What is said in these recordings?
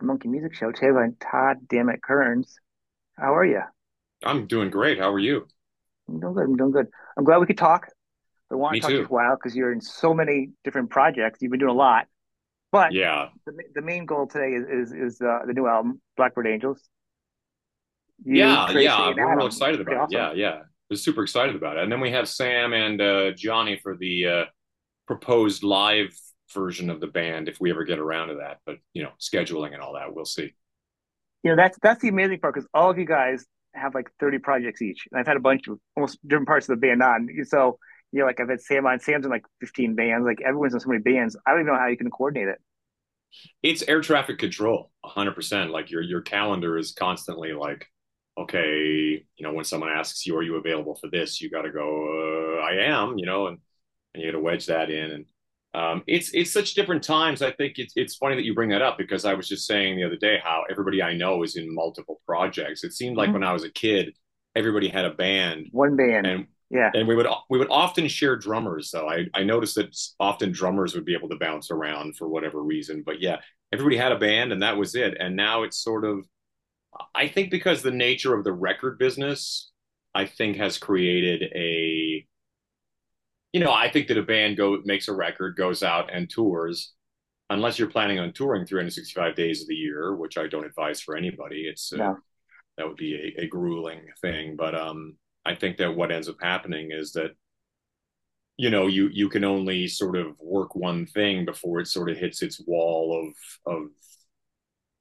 Laughing Monkey Music Show. Today I'm Todd Dammit Kerns. How are you? I'm doing great. How are you? I'm doing good. I'm doing good. I'm glad we could talk. I want Me to talk to you too. for a while because you're in so many different projects. You've been doing a lot. But Yeah. the, the main goal today is is, is uh, the new album, Blackbird Angels. You, Yeah, Tracii, yeah. We're real Adam. It's excited pretty about it. awesome. Yeah, yeah. We're super excited about it. And then we have Sam and uh, Johnny for the uh, proposed live version of the band if we ever get around to that. But you know, scheduling and all that, we'll see. You know, that's that's the amazing part because all of you guys have like 30 projects each. And I've had a bunch of almost different parts of the band on. So, you know, like I've had Sam on. Sam's in like 15 bands. Like everyone's in so many bands. I don't even know how you can coordinate it. It's air traffic control, 100%. Like your your calendar is constantly like, okay, you know, when someone asks you, are you available for this? You got to go, uh, I am, you know, and and you got to wedge that in. And um, it's it's such different times. I think it's it's funny that you bring that up because I was just saying the other day how everybody I know is in multiple projects. It seemed like Mhm. when I was a kid, everybody had a band, One band. and Yeah. and we would we would often share drummers. Though I I noticed that often drummers would be able to bounce around for whatever reason. But yeah, everybody had a band, and that was it. And now it's sort of I think because the nature of the record business, I think has created a you know, I think that a band go makes a record, goes out and tours, unless you're planning on touring 365 days of the year, which I don't advise for anybody. It's uh, No. that would be a, a grueling thing. But um, I think that what ends up happening is that you know you you can only sort of work one thing before it sort of hits its wall of of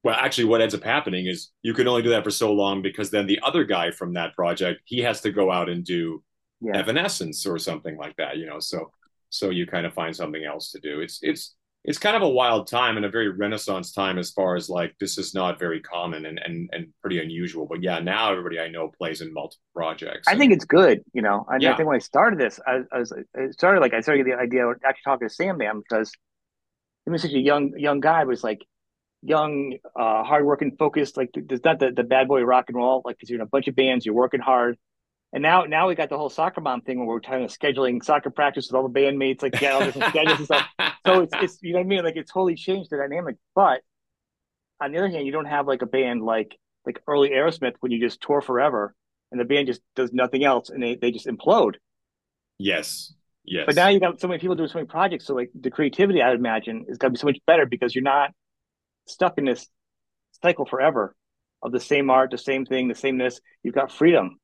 well actually what ends up happening is you can only do that for so long because then the other guy from that project he has to go out and do Yeah. evanescence or something like that you know so so you kind of find something else to do it's it's it's kind of a wild time and a very renaissance time as far as like this is not very common and and, and pretty unusual but yeah now everybody i know plays in multiple projects I think it's good, you know. I, Yeah. I think when I started this, I, I was it started like I started the idea of actually talking to Sam Man because he was such a young young guy, was like young, uh, hardworking, focused. Like there's not the, the bad boy rock and roll. Like because you're in a bunch of bands, you're working hard. And now now we got the whole soccer mom thing where we're kind of scheduling soccer practice with all the bandmates, like get all different schedules and stuff. So it's it's you know what I mean? Like it's totally changed the dynamic. But on the other hand, you don't have like a band like like early Aerosmith when you just tour forever and the band just does nothing else and they, they just implode. yes yes But now you got so many people doing so many projects, so like the creativity I would imagine is gonna be so much better because you're not stuck in this cycle forever of the same art, the same thing, the same this. You've got freedom.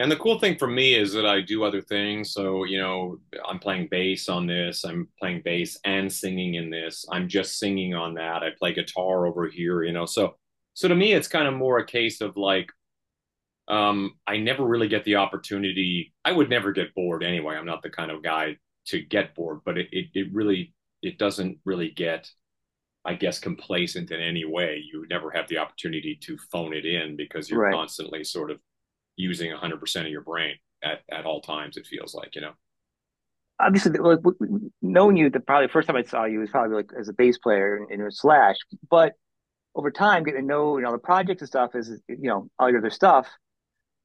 And the cool thing for me is that I do other things. So, you know, I'm playing bass on this, I'm playing bass and singing in this. I'm just singing on that. I play guitar over here, you know. So, so to me it's kind of more a case of like um I never really get the opportunity. I would never get bored anyway. I'm not the kind of guy to get bored, but it it, it really it doesn't really get I guess complacent in any way. You never have the opportunity to phone it in because you're Right. constantly sort of using 100% of your brain at, at all times it feels like you know Obviously, like knowing you, the probably first time I saw you was probably like as a bass player in, your Slash. But over time, getting to know you know the projects and stuff is you know all your other stuff,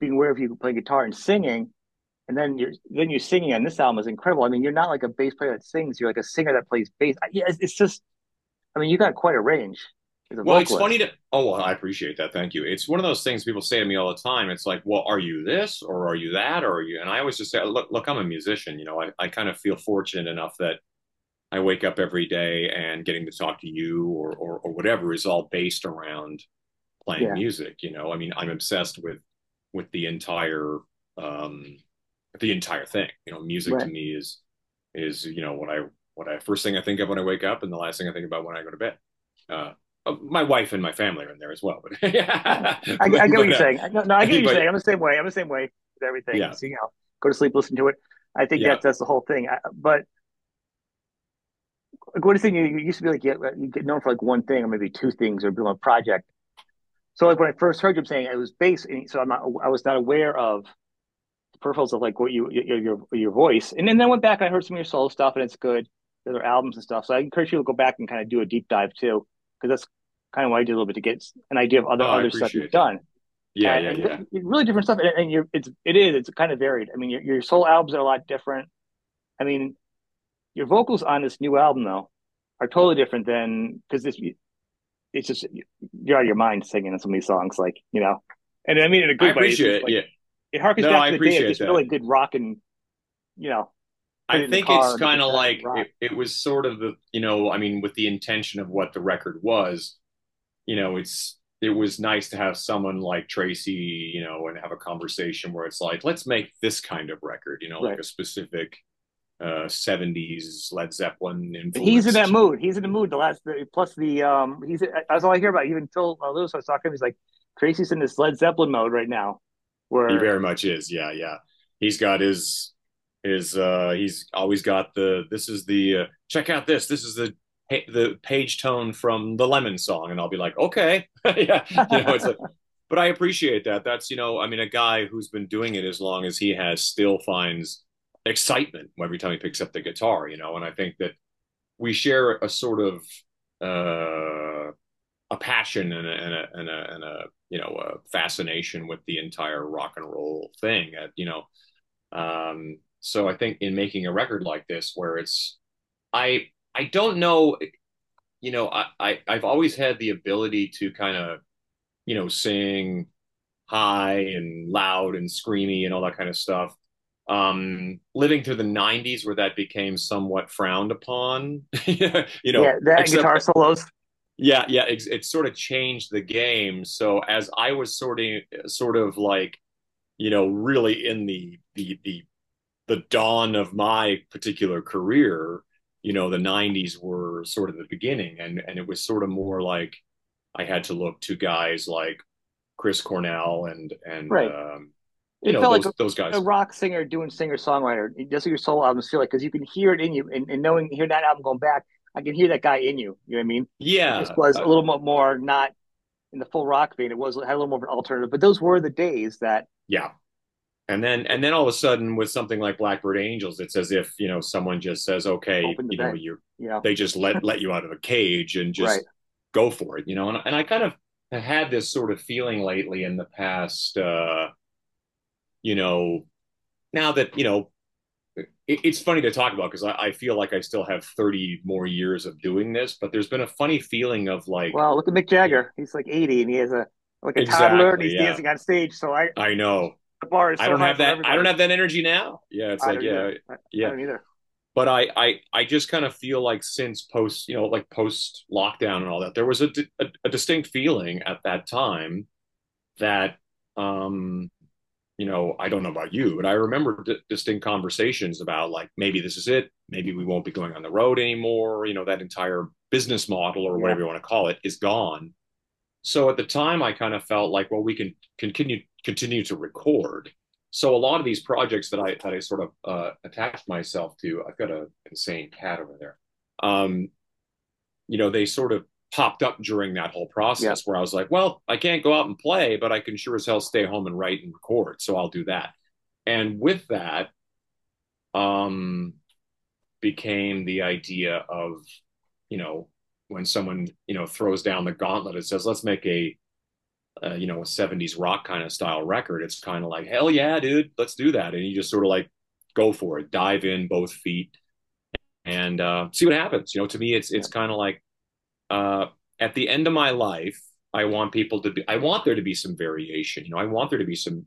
being aware of you playing guitar and singing, and then you're then you're singing on this album is incredible. I mean, you're not like a bass player that sings; you're like a singer that plays bass. Yeah, it's, it's just, I mean, you got quite a range a well it's funny to oh well i appreciate that. Thank you. It's one of those things people say to me all the time. It's like well are you this or are you that or are you and i always just say look look i'm a musician you know i, I kind of feel fortunate enough that i wake up every day and getting to talk to you or or, or whatever is all based around playing Yeah. music you know? I mean i'm obsessed with with the entire um the entire thing you know? Music to me is is you know what i what i first thing i think of when i wake up and the last thing i think about when i go to bed. Uh, my wife and my family are in there as well but yeah I, I get what you're uh, saying. No, no, I get what you're but- saying. I'm the same way. I'm the same way with everything. Yeah. So, you know, go to sleep, listen to it. I think Yeah. that's that's the whole thing. I, but like, what is thing you, you used to be like you, you get known for like one thing or maybe two things or doing a project. So like when I first heard you saying it was bass, so I'm not I was not aware of the peripherals of like what you your your, your voice. And then I went back and I heard some of your solo stuff and it's good. The other albums and stuff. So I encourage you to go back and kind of do a deep dive too, because that's kind of what I did a little bit to get an idea of other Oh, other stuff you've that. done. yeah and, yeah and yeah re- really different stuff. And, and you're, it's it is it's kind of varied. I mean, your your solo albums are a lot different. I mean, your vocals on this new album though are totally different than because this it's just you're out of your mind singing some of these songs, like you know. And I mean in a good I appreciate way. it. Like, yeah, it harkens no, back I to the day of just that. really good rock and you know. I think it's kind of like it, it was sort of the you know I mean with the intention of what the record was, you know it's it was nice to have someone like Tracii, you know, and have a conversation where it's like let's make this kind of record, you know, like a specific uh 70s Led Zeppelin He's in that mood. He's in the mood. The last, the, plus the um, he's that's all I hear about. Even Phil uh, Lewis, I was talking. He's like, Tracii's in this Led Zeppelin mode right now, Where He very much is. Yeah, yeah. He's got his his uh he's always got the this is the uh, check out this. This is the the page tone from the Lemon song and I'll be like, "Okay." yeah. You know, it's like but I appreciate that. That's, you know, I mean a guy who's been doing it as long as he has still finds excitement every time he picks up the guitar, you know, and I think that we share a sort of uh a passion and a, and a, and a, and a you know a fascination with the entire rock and roll thing you know um so i think in making a record like this where it's i i don't know you know i, I i've always had the ability to kind of you know sing high and loud and screamy and all that kind of stuff um living through the 90s where that became somewhat frowned upon you know yeah, that except guitar solos. yeah, yeah, it's it sort of changed the game. So as I was sort of sort of like, you know, really in the the the the dawn of my particular career, you know, the 90s were sort of the beginning and and it was sort of more like I had to look to guys like Chris Cornell and and Right. um you It know felt those like those guys. a rock singer doing singer songwriter. Just like your solo albums feel like because you can hear it in you, and, and knowing hear that album going back, I can hear that guy in you. You know what I mean? Yeah. just was uh, a little bit more not in the full rock vein. It was had a little more of an alternative, but those were the days that Yeah. And then and then all of a sudden with something like Blackbird Angels, it's as if, you know, someone just says, okay, you know, You know, they just let let you out of a cage and just right? go for it, you know. And, and I kind of had this sort of feeling lately in the past, uh, you know, now that you know, it, it's funny to talk about because I, I feel like I still have thirty more years of doing this, but there's been a funny feeling of like, Well, look at Mick Jagger. He's like eighty, and he has a like a Exactly, toddler, and he's yeah. dancing on stage. So I I know the bar is. So I don't have that, everybody. I don't have that energy now. Yeah, it's I like yeah, either. Yeah. I don't either. but I, I I just kind of feel like since post you know like post lockdown and all that there was a, a, a distinct feeling at that time that um you know I don't know about you but I remember d- distinct conversations about like maybe this is it maybe we won't be going on the road anymore you know that entire business model or Yeah. whatever you want to call it is gone so at the time I kind of felt like well we can continue continue to record so a lot of these projects that I that I sort of uh, attached myself to, I've got an insane cat over there. Um, you know, they sort of popped up during that whole process where I was like, well, I can't go out and play, but I can sure as hell stay home and write and record. So I'll do that. And with that, um, became the idea of, you know, when someone you know throws down the gauntlet, and says, let's make a uh, you know, a 70s rock kind of style record, it's kind of like, hell yeah, dude, let's do that. And you just sort of like go for it, dive in both feet and uh, see what happens. You know, to me, it's, it's kind of like uh, at the end of my life, I want people to be, I want there to be some variation. You know, I want there to be some,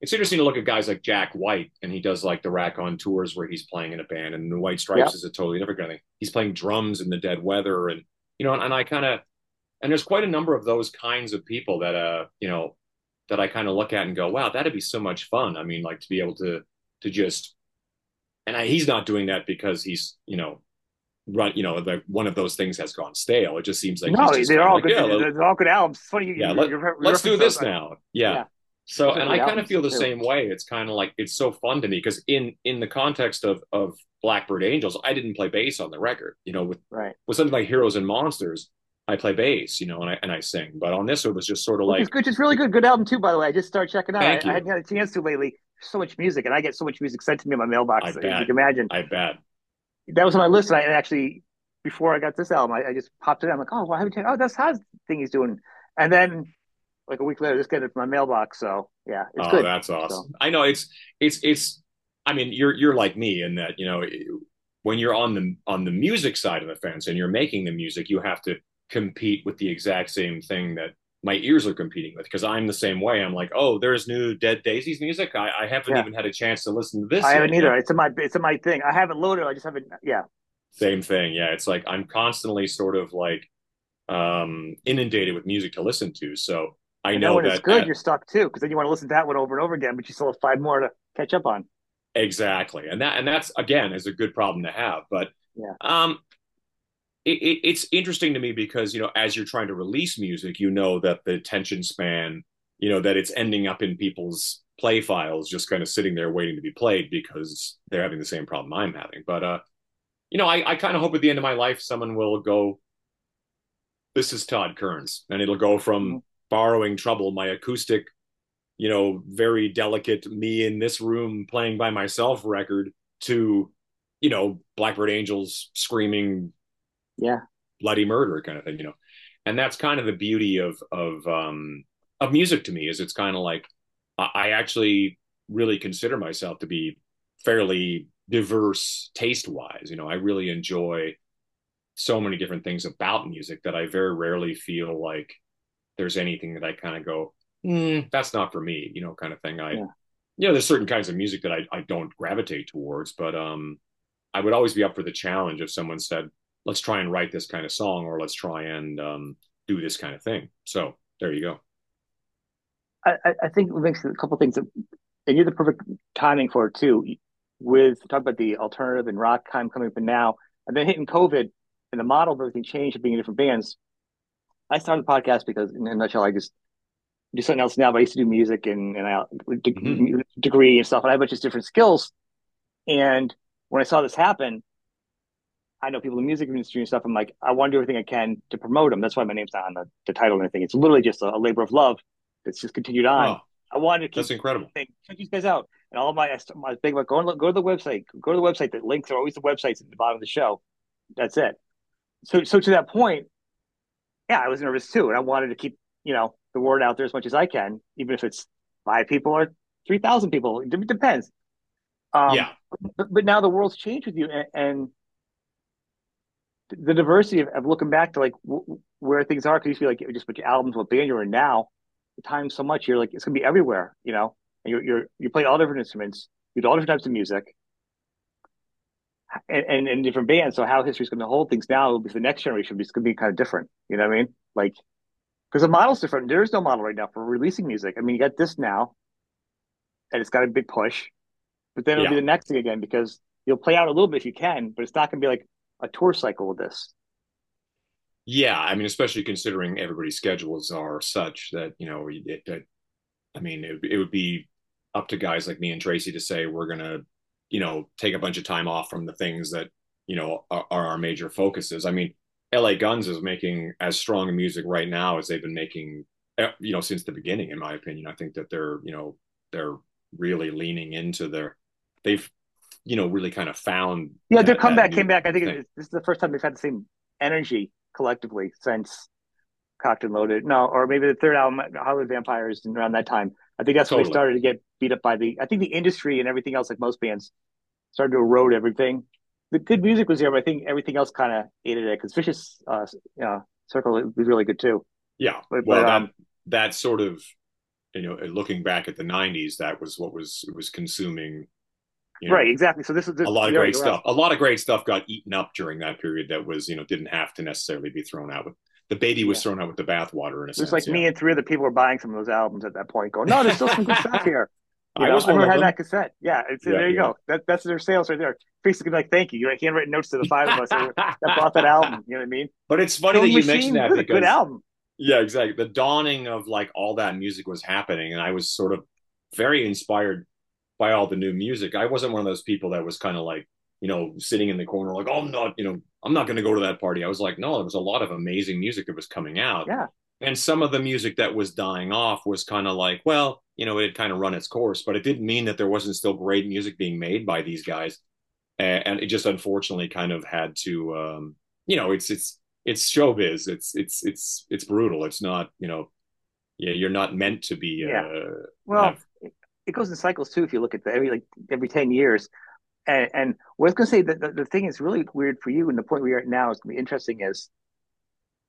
it's interesting to look at guys like Jack White and he does like the Raconteurs where he's playing in a band and the White Stripes is a totally different kind of thing. He's playing drums in the dead weather and, you know, and, and I kind of, and there's quite a number of those kinds of people that uh you know that I kind of look at and go, wow, that'd be so much fun. I mean, like to be able to to just and I, he's not doing that because he's you know run you know like one of those things has gone stale. It just seems like no, they're all like, good. yeah, they're all good albums. It's funny. You, yeah, you, let, let's do this now. Yeah. Yeah. So and I kind of feel the too. same way. It's kind of like it's so fun to me because in in the context of of Blackbird Angels, I didn't play bass on the record. You know, with Right. with something like Heroes and Monsters, I play bass, you know, and I and I sing. But on this, it was just sort of Which like is. It's really good. Good album too, by the way. I just started checking out. Thank I, I hadn't had a chance to lately. So much music, and I get so much music sent to me in my mailbox. I as bet. You can imagine. I bet. that was on my list. And I actually, before I got this album, I, I just popped it. in. I'm like, oh, well, I haven't checked. Oh, that's Haas thing he's doing. And then, like a week later, just get it from my mailbox. So yeah, it's oh, good. that's awesome. I know it's it's it's. I mean, you're you're like me in that you know when you're on the on the music side of the fence and you're making the music, you have to compete with the exact same thing that my ears are competing with because I'm the same way. I'm like, oh, there's new Dead Daisies music. I, I haven't yeah. even had a chance to listen to this. I haven't either. It's in my it's in my thing. I haven't loaded. I just haven't. Yeah. Same thing. Yeah, it's like I'm constantly sort of like um inundated with music to listen to. So I and know when that it's good, that, you're stuck too, because then you want to listen to that one over and over again, but you still have five more to catch up on. Exactly, and that and that's again is a good problem to have. But yeah, um, it, it, it's interesting to me because you know as you're trying to release music, you know that the attention span, you know that it's ending up in people's play files, just kind of sitting there waiting to be played because they're having the same problem I'm having. But uh, you know, I, I kind of hope at the end of my life someone will go, "This is Todd Kerns," and it'll go from mm-hmm. Borrowing trouble, my acoustic you know, very delicate me in this room playing by myself record to, you know, Blackbird Angels screaming, yeah, bloody murder kind of thing, you know. And that's kind of the beauty of of um of music to me is it's kind of like I actually really consider myself to be fairly diverse taste wise. You know, I really enjoy so many different things about music that I very rarely feel like there's anything that I kind of go, mm, that's not for me, you know, kind of thing. I, yeah. you know, there's certain kinds of music that I, I don't gravitate towards, but um, I would always be up for the challenge if someone said, let's try and write this kind of song or let's try and um, do this kind of thing. So there you go. I, I think it makes a couple things, that, and you're the perfect timing for it too. With talk about the alternative and rock time coming up and now, and then hitting COVID and the model of everything changed of being in different bands. I started the podcast because, in a nutshell, I just do something else now, but I used to do music and, and I de- mm-hmm. degree and stuff. And I have a bunch of different skills. And when I saw this happen, I know people in the music industry and stuff. I'm like, I want to do everything I can to promote them. That's why my name's not on the, the title or anything. It's literally just a, a labor of love that's just continued on. Oh, I wanted to keep that's incredible. Saying, check these guys out. And all of my, my big about go and go to the website. Go to the website. The links are always the websites at the bottom of the show. That's it. So, so to that point, yeah, I was nervous too, and I wanted to keep, you know, the word out there as much as I can, even if it's five people or three thousand people. It depends. Um, yeah. But, but, now the world's changed with you, and, and the diversity of, of, looking back to like w- where things are. Because you feel like you just put your albums, what band you're in now. The time so much, you're like it's gonna be everywhere, you know. And you're you're you play all different instruments, you do all different types of music. And, and, and different bands. So how history's going to hold things now with the next generation is going to be kind of different. You know what I mean? Like because the model's different. There is no model right now for releasing music. I mean, you got this now, and it's got a big push, but then it'll yeah. be the next thing again because you'll play out a little bit if you can, but it's not going to be like a tour cycle with this. Yeah, I mean, especially considering everybody's schedules are such that you know, it, it, I mean, it, it would be up to guys like me and Tracii to say we're gonna, you know, take a bunch of time off from the things that you know are, are our major focuses. I mean, LA Guns is making as strong a music right now as they've been making, eh, you know, since the beginning. In my opinion, I think that they're, you know, they're really leaning into their, they've, you know, really kind of found. Yeah, that, their comeback came back. I think this is the first time they've had the same energy collectively since Cocked and Loaded. No, or maybe the third album, Hollywood Vampires, around that time. I think that's totally. when they started to get beat up by the. I think the industry and everything else, like most bands, started to erode everything the good music was there, but I think everything else kind of aided it because Vicious uh, you know, Circle was really good too. Yeah, but, well, but, um, that, that sort of you know, looking back at the '90s, that was what was was consuming. You know, right, exactly. So this is a lot of great stuff. A lot of great stuff got eaten up during that period. That was, you know, didn't have to necessarily be thrown out with the baby was yeah. thrown out with the bathwater. In a it was like yeah. me and three other people were buying some of those albums at that point, going, "No, there's still some good stuff here." You I, know, I never had that cassette. Yeah, yeah there you yeah. go. That, that's their sales right there. Basically, like, thank you. You like handwritten notes to the five of us that, bought that album. You know what I mean? But it's funny that you mentioned that because good album. Yeah, exactly. The dawning of like all that music was happening, and I was sort of very inspired by all the new music. I wasn't one of those people that was kind of like, you know, sitting in the corner like, oh, I'm not, you know, I'm not going to go to that party. I was like, no, there was a lot of amazing music that was coming out. Yeah. And some of the music that was dying off was kind of like, well, you know, it had kind of run its course, but it didn't mean that there wasn't still great music being made by these guys. And, and it just unfortunately kind of had to, um, you know, it's, it's, it's showbiz. It's, it's, it's, it's brutal. It's not, you know, yeah, you're not meant to be. Yeah. Uh, well, have... it goes in cycles too. If you look at the, every, like every 10 years, and, and what I was going to say that the, the thing is really weird for you, and the point we are at now is going to be interesting is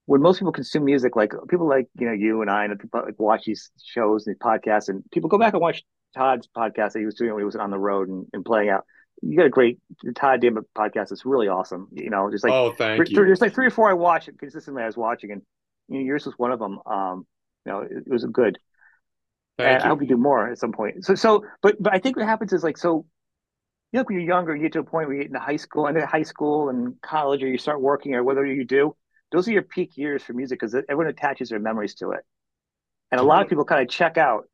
when most people consume music, like people like you know you and I, and people like watch these shows and these podcasts, and people go back and watch Todd's podcast that he was doing when he was on the road and, and playing out. You got a great Todd Dammit podcast. It's really awesome. You know, just like oh, thank three, you. There's like three or four I watch it consistently. I was watching, and you know, yours was one of them. Um, you know, it, it was good. Thank and you. I hope you do more at some point. So, so, but, but I think what happens is like, so, you know, when you're younger, you get to a point where you get into high school, and high school and college, or you start working, or whatever you do. Those are your peak years for music because everyone attaches their memories to it. And a lot of people kind of check out,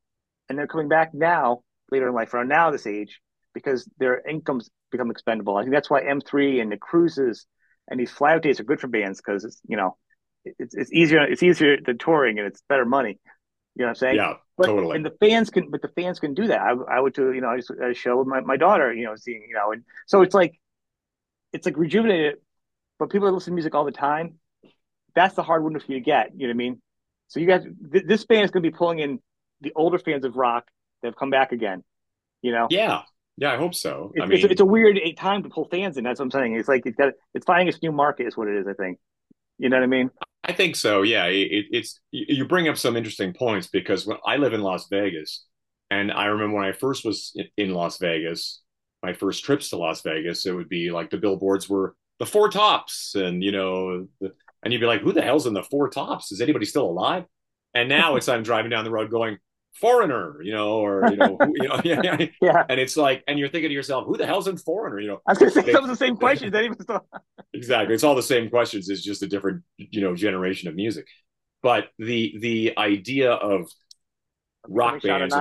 and they're coming back now, later in life, around now this age, because their incomes become expendable. I think that's why M3 and the cruises and these flyout days are good for bands because it's you know it's it's easier it's easier than touring and it's better money. You know what I'm saying? Yeah, but, totally. And the fans can, but the fans can do that. I, I would do, you know, I just a show with my, my daughter, you know, seeing, you know, and so it's like, it's like rejuvenated. But people that listen to music all the time, that's the hard one for you to get. You know what I mean? So you guys, th- this band is going to be pulling in the older fans of rock that have come back again. You know? Yeah, yeah, I hope so. It's, I mean, it's, it's, a weird time to pull fans in. That's what I'm saying. It's like it's got it's finding its new market is what it is. I think. You know what I mean? I think so. Yeah, it, it's you bring up some interesting points because when I live in Las Vegas, and I remember when I first was in Las Vegas, my first trips to Las Vegas, it would be like the billboards were the Four Tops, and you know, the, and you'd be like, "Who the hell's in the Four Tops? Is anybody still alive?" And now it's I'm driving down the road going, foreigner, you know, or you know, you know, yeah, yeah. And it's like, and you're thinking to yourself, who the hell's in foreigner? You know, I was going to say some of the same questions. Exactly, it's all the same questions. It's just a different, you know, generation of music. But the the idea of rock bands,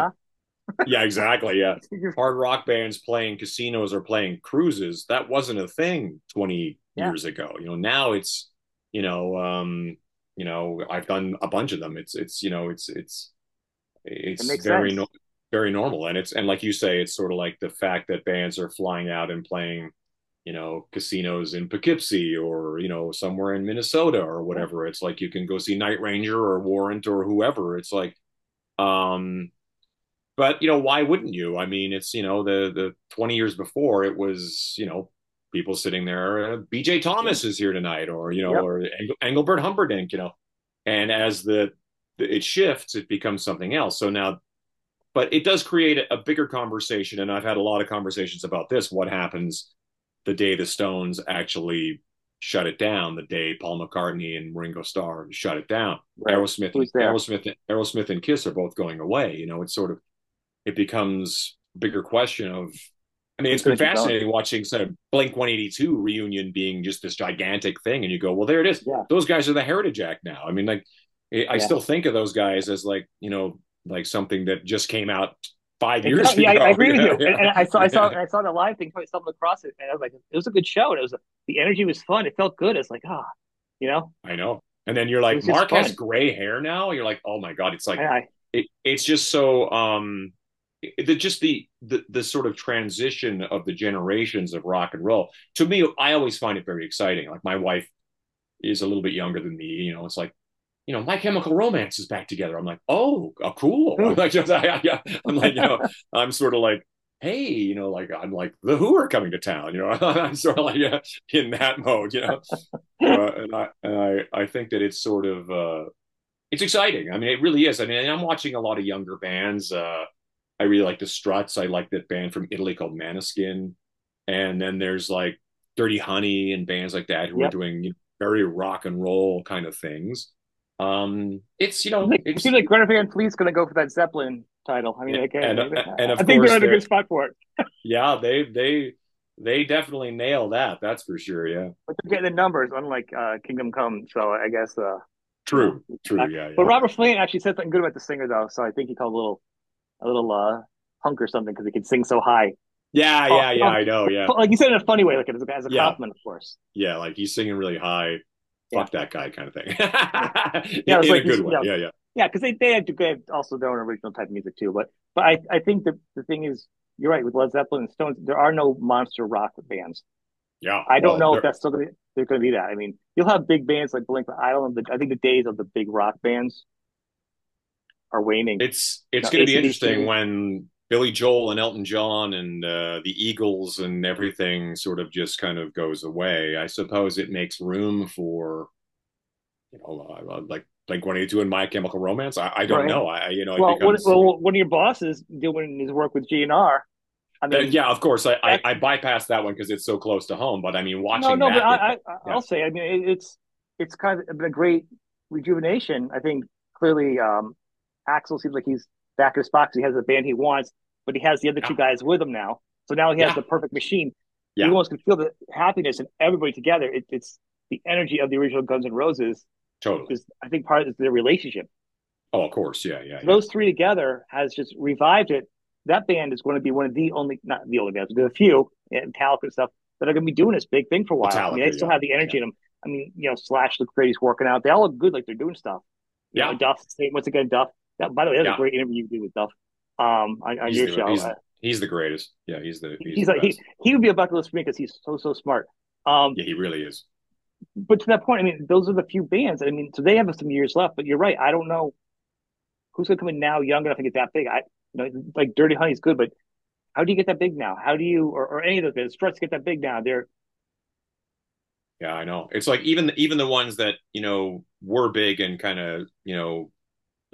yeah, exactly, yeah, hard rock bands playing casinos or playing cruises, that wasn't a thing 20 yeah. years ago. You know, now it's, you know, um, you know, I've done a bunch of them. It's it's you know, it's it's it's it very no, very normal. And it's and like you say it's sort of like the fact that bands are flying out and playing you know casinos in poughkeepsie or you know somewhere in minnesota or whatever. It's like you can go see night ranger or warrant or whoever. It's like um but you know why wouldn't you? I mean it's you know the the 20 years before it was you know people sitting there uh, bj thomas is here tonight or you know yep. or engelbert humperdinck you know and as the it shifts, it becomes something else. So now, but it does create a, bigger conversation. And I've had a lot of conversations about this. What happens the day the Stones actually shut it down? The day Paul McCartney and Ringo Starr shut it down. Right. Aerosmith, Aerosmith, Aerosmith, and Kiss are both going away. You know, it's sort of it becomes a bigger question of. I mean, it's been fascinating watching sort of Blink 182 reunion being just this gigantic thing, and you go, "Well, there it is. Yeah. Those guys are the Heritage Act now." I mean, like I yeah. still think of those guys as like you know like something that just came out five years yeah, ago. I, I agree with you. And, and, I saw I saw I saw the live thing. I stumbled across it, and I was like, it was a good show. And it was the energy was fun. It felt good. It's like ah, oh, you know. I know. And then you're like, Mark has gray hair now. You're like, oh my god, it's like I, it, it's just so um the just the, the the sort of transition of the generations of rock and roll. To me, I always find it very exciting. Like my wife is a little bit younger than me. You know, it's like you know, My Chemical Romance is back together. I'm like, oh, oh cool. I'm like, I, am like, you know, I'm sort of like, hey, you know, like I'm like the Who are coming to town. You know, I'm sort of like uh, in that mode. You know, uh, and I and I I think that it's sort of uh, it's exciting. I mean, it really is. I mean, I'm watching a lot of younger bands. Uh, I really like the Struts. I like that band from Italy called Måneskin, and then there's like Dirty Honey and bands like that who yep. are doing you know, very rock and roll kind of things um, it's you know, it seems like Greta Van Fleet's going to go for that Zeppelin title. I mean, and, and, and I think they're in a good spot for it. yeah, they they they definitely nail that. That's for sure. Yeah, but they're getting the numbers, unlike uh, Kingdom Come. So I guess. Uh, true, true. Uh, yeah, yeah, But Robert Plant actually said something good about the singer, though. So I think he called a little a little uh, punk or something because he can sing so high. Yeah, yeah, yeah. I know. Yeah, like you said in a funny way, like as a, as a yeah. compliment, of course. Yeah, like he's singing really high fuck that guy kind of thing. yeah, in, in like, a good way. yeah, yeah. Yeah, because they they have, they have also their own original type of music too. But but I, I think the the thing is you're right with Led Zeppelin and Stones. There are no monster rock bands. Yeah, I don't well, know if that's still gonna they're gonna be that. I mean, you'll have big bands like Blink, but I don't know. I think the days of the big rock bands are waning. It's it's going to be interesting when Billy Joel and Elton John and uh, the Eagles and everything sort of just kind of goes away. I suppose it makes room for you know, like like 182 and My Chemical Romance. I, I don't right? know. I you know Well, one, becomes well, one of your bosses doing his work with GNR. I uh, mean, yeah, of course. I I, I bypassed that one because it's so close to home. But I mean, watching no, but that with I, I yeah I'll say, I mean, it, it's it's kind of been a great rejuvenation. I think clearly, um, Axl seems like he's back in his box. He has the band he wants, but he has the other yeah two guys with him now. So now he has yeah the perfect machine. You almost can feel the happiness and everybody together. It, it's the energy of the original Guns N' Roses totally. is, I think, part of their relationship. Oh, of course. Yeah yeah So yeah those three together has just revived it. That band is going to be one of the only, not the only bands, but a few, and Metallica and stuff, that are going to be doing this big thing for a while. I mean, they still Yeah have the yeah energy in them. I mean, you know, Slash looks great. He's working out. They all look good, like they're doing stuff. You know, yeah Duff, once again, Duff. That, by the way, that was a great interview you did with Duff um, on, on your the show. he's he's the greatest. Yeah, he's the he's he's the like he best. he would be a bucket list for me because he's so so smart. Um, Yeah, he really is. but to that point, I mean, those are the few bands. I mean, so they have some years left. But you're right. I don't know who's going to come in now, young enough to get that big. I, you know, like Dirty Honey's good, but how do you get that big now? How do you, or, or any of those bands, Struts get that big now? They're Yeah, I know. It's like even even the ones that you know were big and kind of you know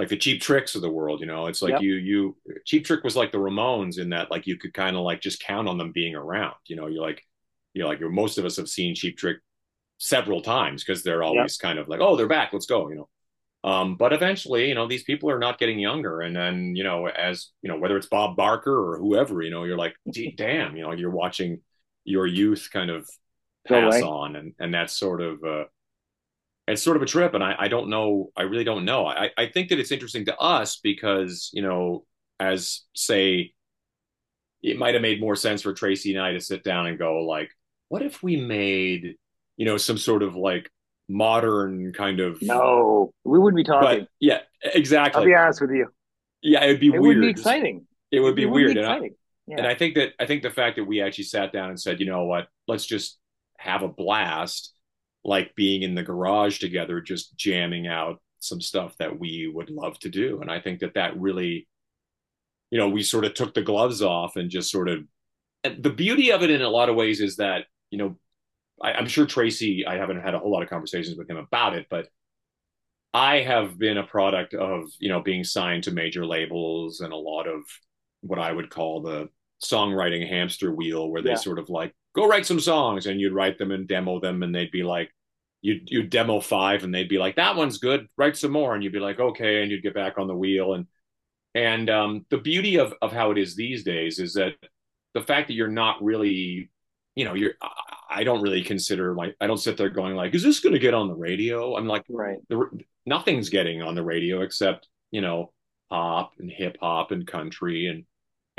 like the Cheap Tricks of the world. You know, it's like yep, you you Cheap Trick was like the Ramones in that like you could kind of like just count on them being around. You know, you're like you know like most of us have seen Cheap Trick several times because they're yep, always kind of like oh they're back let's go you know um, but eventually you know these people are not getting younger and then you know as you know whether it's bob barker or whoever you know you're like damn you know you're watching your youth kind of pass on and and that's sort of uh it's sort of a trip and i i don't know i really don't know i i think that it's interesting to us because you know as say it might have made more sense for tracy and i to sit down and go like what if we made you know some sort of like modern kind of No, we wouldn't be but talking. yeah exactly. I'll be honest with you. yeah it'd be weird. It wouldn't be exciting. it would be it wouldn't weird be and I, exciting. and I think that I think the fact that we actually sat down and said, you know what, let's just have a blast, like being in the garage together, just jamming out some stuff that we would love to do. And I think that that really, you know, we sort of took the gloves off and just sort of. And the beauty of it, in a lot of ways, is that you know, I, I'm sure Tracii. I haven't had a whole lot of conversations with him about it, but I have been a product of, you know, being signed to major labels and a lot of what I would call the songwriting hamster wheel where they yeah, sort of like, go write some songs and you'd write them and demo them and they'd be like, you'd, you'd demo five and they'd be like, that one's good, write some more. And you'd be like, okay. And you'd get back on the wheel. And, and um, the beauty of, of how it is these days is that the fact that you're not really, you know, you're, I don't really consider like, I don't sit there going like, is this going to get on the radio? I'm like, right. the, nothing's getting on the radio except you know pop and hip hop and country and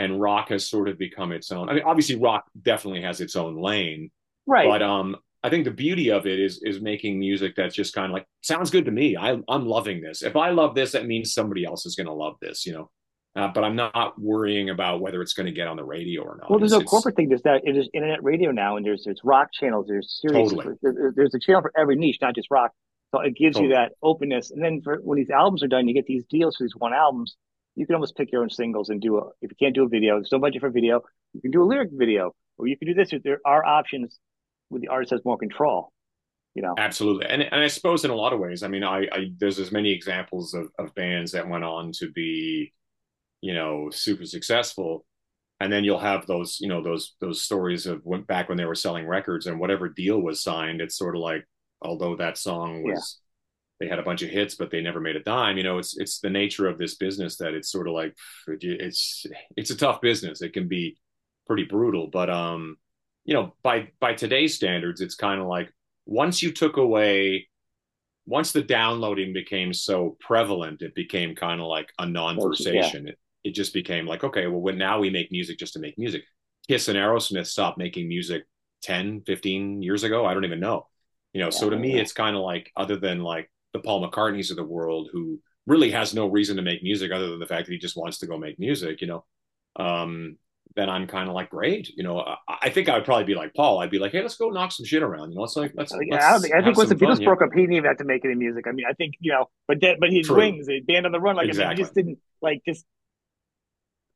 and rock has sort of become its own. I mean, obviously rock definitely has its own lane, Right. but um, I think the beauty of it is is making music that's just kind of like sounds good to me. I I'm loving this. If I love this, that means somebody else is going to love this, you know. Uh, but I'm not worrying about whether it's going to get on the radio or not. Well, there's It's no corporate thing. There's that. There's internet radio now, and there's there's rock channels. There's Sirius. totally, There's, there's a channel for every niche, not just rock. So it gives you that openness. And then for when these albums are done, you get these deals for these one albums. You can almost pick your own singles and do a. If you can't do a video, there's no budget for video. You can do a lyric video, or you can do this. There are options where the artist has more control. You know. absolutely. And and I suppose in a lot of ways, I mean, I, I there's as many examples of of bands that went on to be you know super successful and then you'll have those you know those those stories of when, back when they were selling records and whatever deal was signed it's sort of like although that song was they had a bunch of hits but they never made a dime you know it's it's the nature of this business that it's sort of like it's it's a tough business it can be pretty brutal but um you know by by today's standards it's kind of like once you took away once the downloading became so prevalent, it became kind of like a non-versation. It, it just became like, okay, well, when now we make music just to make music. Kiss and Aerosmith stopped making music 10, 15 years ago. I don't even know. You know, Yeah. so to me, Yeah. it's kind of like, other than like the Paul McCartneys of the world who really has no reason to make music other than the fact that he just wants to go make music, you know, um, then I'm kind of like, great. You know, I, I think I would probably be like Paul. I'd be like, hey, let's go knock some shit around. You know, let's like, let's, Yeah, I let's think. I think once the some fun. Beatles Yeah. broke up, he didn't even have to make any music. I mean, I think you know, but that, but his True. wings, the band on the run, like I mean, Exactly. just didn't like just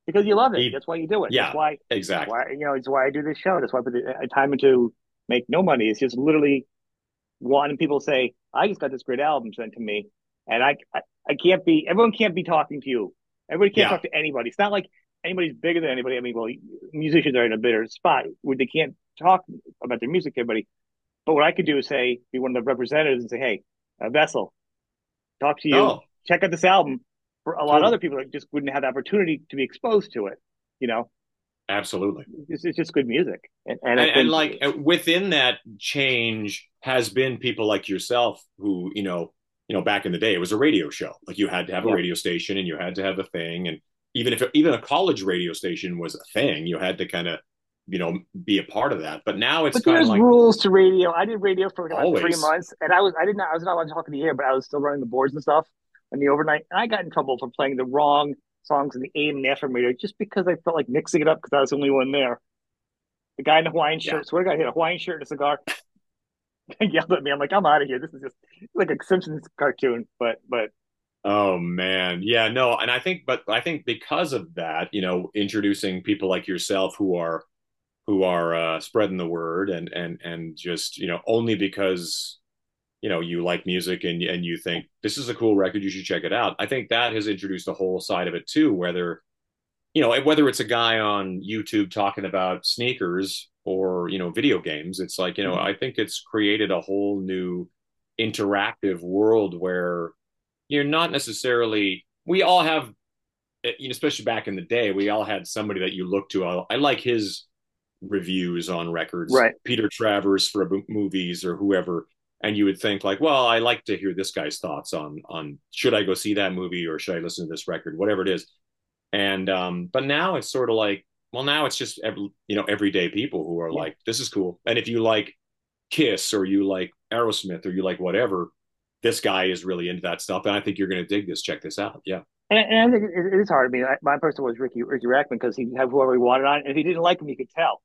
because you love it. He, That's why you do it. That's yeah, why. Exactly. why you know. It's why I do this show. That's why I put the uh, time into make no money. It's just literally one people say, I just got this great album sent to me, and I, I, I can't be. Everyone can't be talking to you. Everybody can't Yeah, talk to anybody. It's not like anybody's bigger than anybody. I mean, well, musicians are in a better spot where they can't talk about their music to everybody. But what I could do is say, be one of the representatives and say, hey, uh, Vessel, talk to you. oh, Check out this album. For a lot of other people that just wouldn't have the opportunity to be exposed to it. You know, absolutely. it's, it's just good music, and, and and, and like uh, within that change has been people like yourself who you know you know back in the day it was a radio show like you had to have a radio station and you had to have a thing and even if even a college radio station was a thing you had to kind of you know be a part of that but now it's But kind of there's like rules to radio. I did radio for about three months, and I was I did not I was not allowed to talk in the air, but I was still running the boards and stuff and the overnight. And I got in trouble for playing the wrong songs in the AM and FM radio just because I felt like mixing it up because I was the only one there. The guy in the Hawaiian yeah shirt, swear to God, he had a Hawaiian shirt and a cigar. yelled at me. I'm like, I'm out of here. This is just like a Simpsons cartoon. But but oh man yeah no and i think but i think because of that you know introducing people like yourself who are who are uh, spreading the word and and and just you know only because you know you like music and and you think this is a cool record you should check it out i think that has introduced a whole side of it too whether you know whether it's a guy on youtube talking about sneakers or you know video games it's like you know mhm. i think it's created a whole new interactive world where you're not necessarily we all have eh, you know especially back in the day we all had somebody that you look to i, I like his reviews on records, right, Peter Travers for movies or whoever, and you would think like, well, I like to hear this guy's thoughts on on should I go see that movie or should I listen to this record, whatever it is. And um, but now it's sort of like, well, now it's just every, you know everyday people who are yeah. like, this is cool. And if you like Kiss or you like Aerosmith or you like whatever, this guy is really into that stuff, and I think you're going to dig this. Check this out. Yeah, And, and I think it, it is hard. I mean, I, my person was Riki Riki Rachtman because he had whoever he wanted on, and if he didn't like him, you could tell.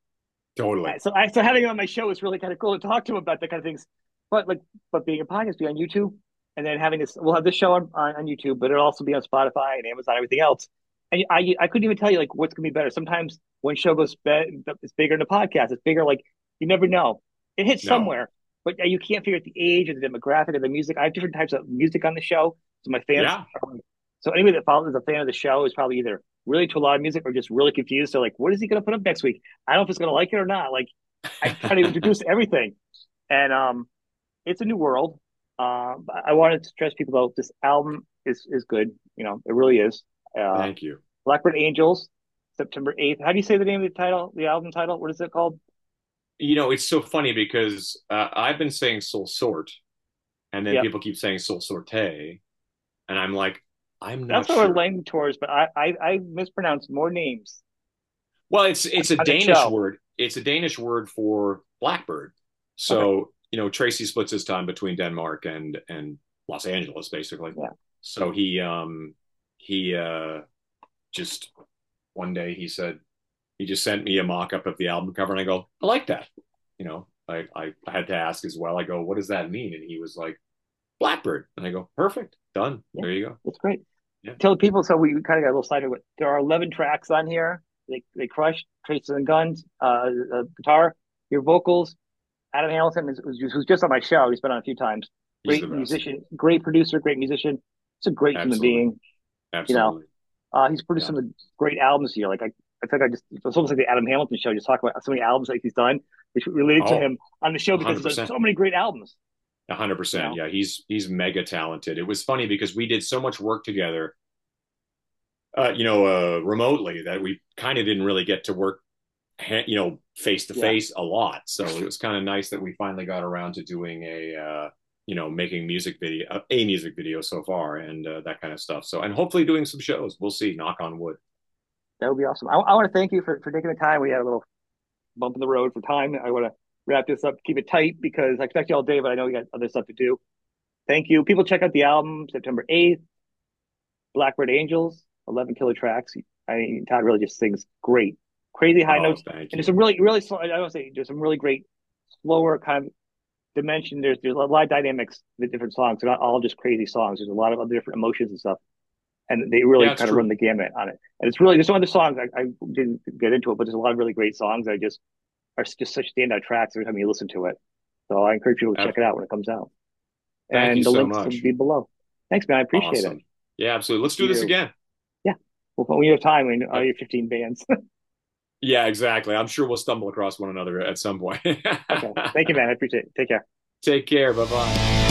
totally. So I so having him on my show is really kind of cool to talk to him about that kind of things. But like, but being a podcast, be on YouTube, and then having this, we'll have this show on, on, on YouTube, but it'll also be on Spotify and Amazon, everything else. And I I couldn't even tell you like what's gonna be better. Sometimes when show goes be- it's bigger than a podcast, it's bigger. Like you never know. It hits No. somewhere, but you can't figure out the age or the demographic or the music. I have different types of music on the show, so my fans. Yeah. Are, so anybody that follows is a fan of the show is probably either really to a lot of music or just really confused. So like, what is he gonna put up next week? I don't know if it's gonna like it or not. Like I try to introduce everything, and um, it's a new world. Um, I wanted to stress people though this album is is good. You know, it really is. Uh, Thank you. Blackbird Angels, September eighth. How do you say the name of the title? The album title? What is it called? You know, it's so funny because uh, I've been saying Solsort, and then Yeah, people keep saying soul sorte, and I'm like, I'm not that's what we're sure. leaning towards. But I I, I mispronounce more names Well, it's it's a Danish word. It's a Danish word for blackbird. Okay, So, you know, Tracii splits his time between Denmark and and Los Angeles, basically. yeah, So he um he uh just one day he said he just sent me a mock-up of the album cover and I go, I like that. You know, I, I had to ask as well. I go, what does that mean? And he was like, Blackbird. And I go, perfect, done. yeah, There you go. That's great. Yeah. Tell the people. So we kind of got a little side of it. There are eleven tracks on here. They they crushed Traces and Guns, uh, uh, guitar, your vocals, Adam Hamilton is, who's, just on my show. He's been on a few times. Great musician, great producer, great musician. It's a great human Absolutely. You know, uh, he's produced Yeah. some great albums here. Like I, I think I just it's almost like the Adam Hamilton show. Just talk about so many albums that he's done, which related to Oh, him on the show because 100%. so many great albums. A hundred You percent. Yeah, he's he's mega talented. It was funny because we did so much work together, uh, you know, uh, remotely that we kind of didn't really get to work, you know, face to face a lot. So it was kind of nice that we finally got around to doing a, uh, you know, making music video, uh, a music video so far, and uh, that kind of stuff. So, and hopefully doing some shows. We'll see. Knock on wood. that would be awesome. I, I want to thank you for for taking the time. We had a little bump in the road for time. I want to wrap this up, keep it tight because I expect you all day, but I know you got other stuff to do. Thank you. People check out the album September 8th, Blackbird Angels, 11 killer tracks. I Todd really just sings great, crazy high Oh, notes. And there's some really, really slow, I don't say there's some really great, slower kind of dimension. There's, there's a lot of dynamics with different songs. They're not all just crazy songs. There's a lot of other different emotions and stuff. And they really Yeah, kind of run the gamut on it. And it's really, there's some the songs I, I didn't get into it, but there's a lot of really great songs that I just are just such standout tracks every time you listen to it. So I encourage people to check it out when it comes out. Thank and you the so links much. will be below. Thanks, man. I appreciate Awesome. it. Yeah, absolutely. Let's do this You. again. Yeah. Well, when you have time, when all your 15 bands. Yeah, exactly. I'm sure we'll stumble across one another at some point. okay. Thank you, man. I appreciate it. Take care. Take care. Bye bye.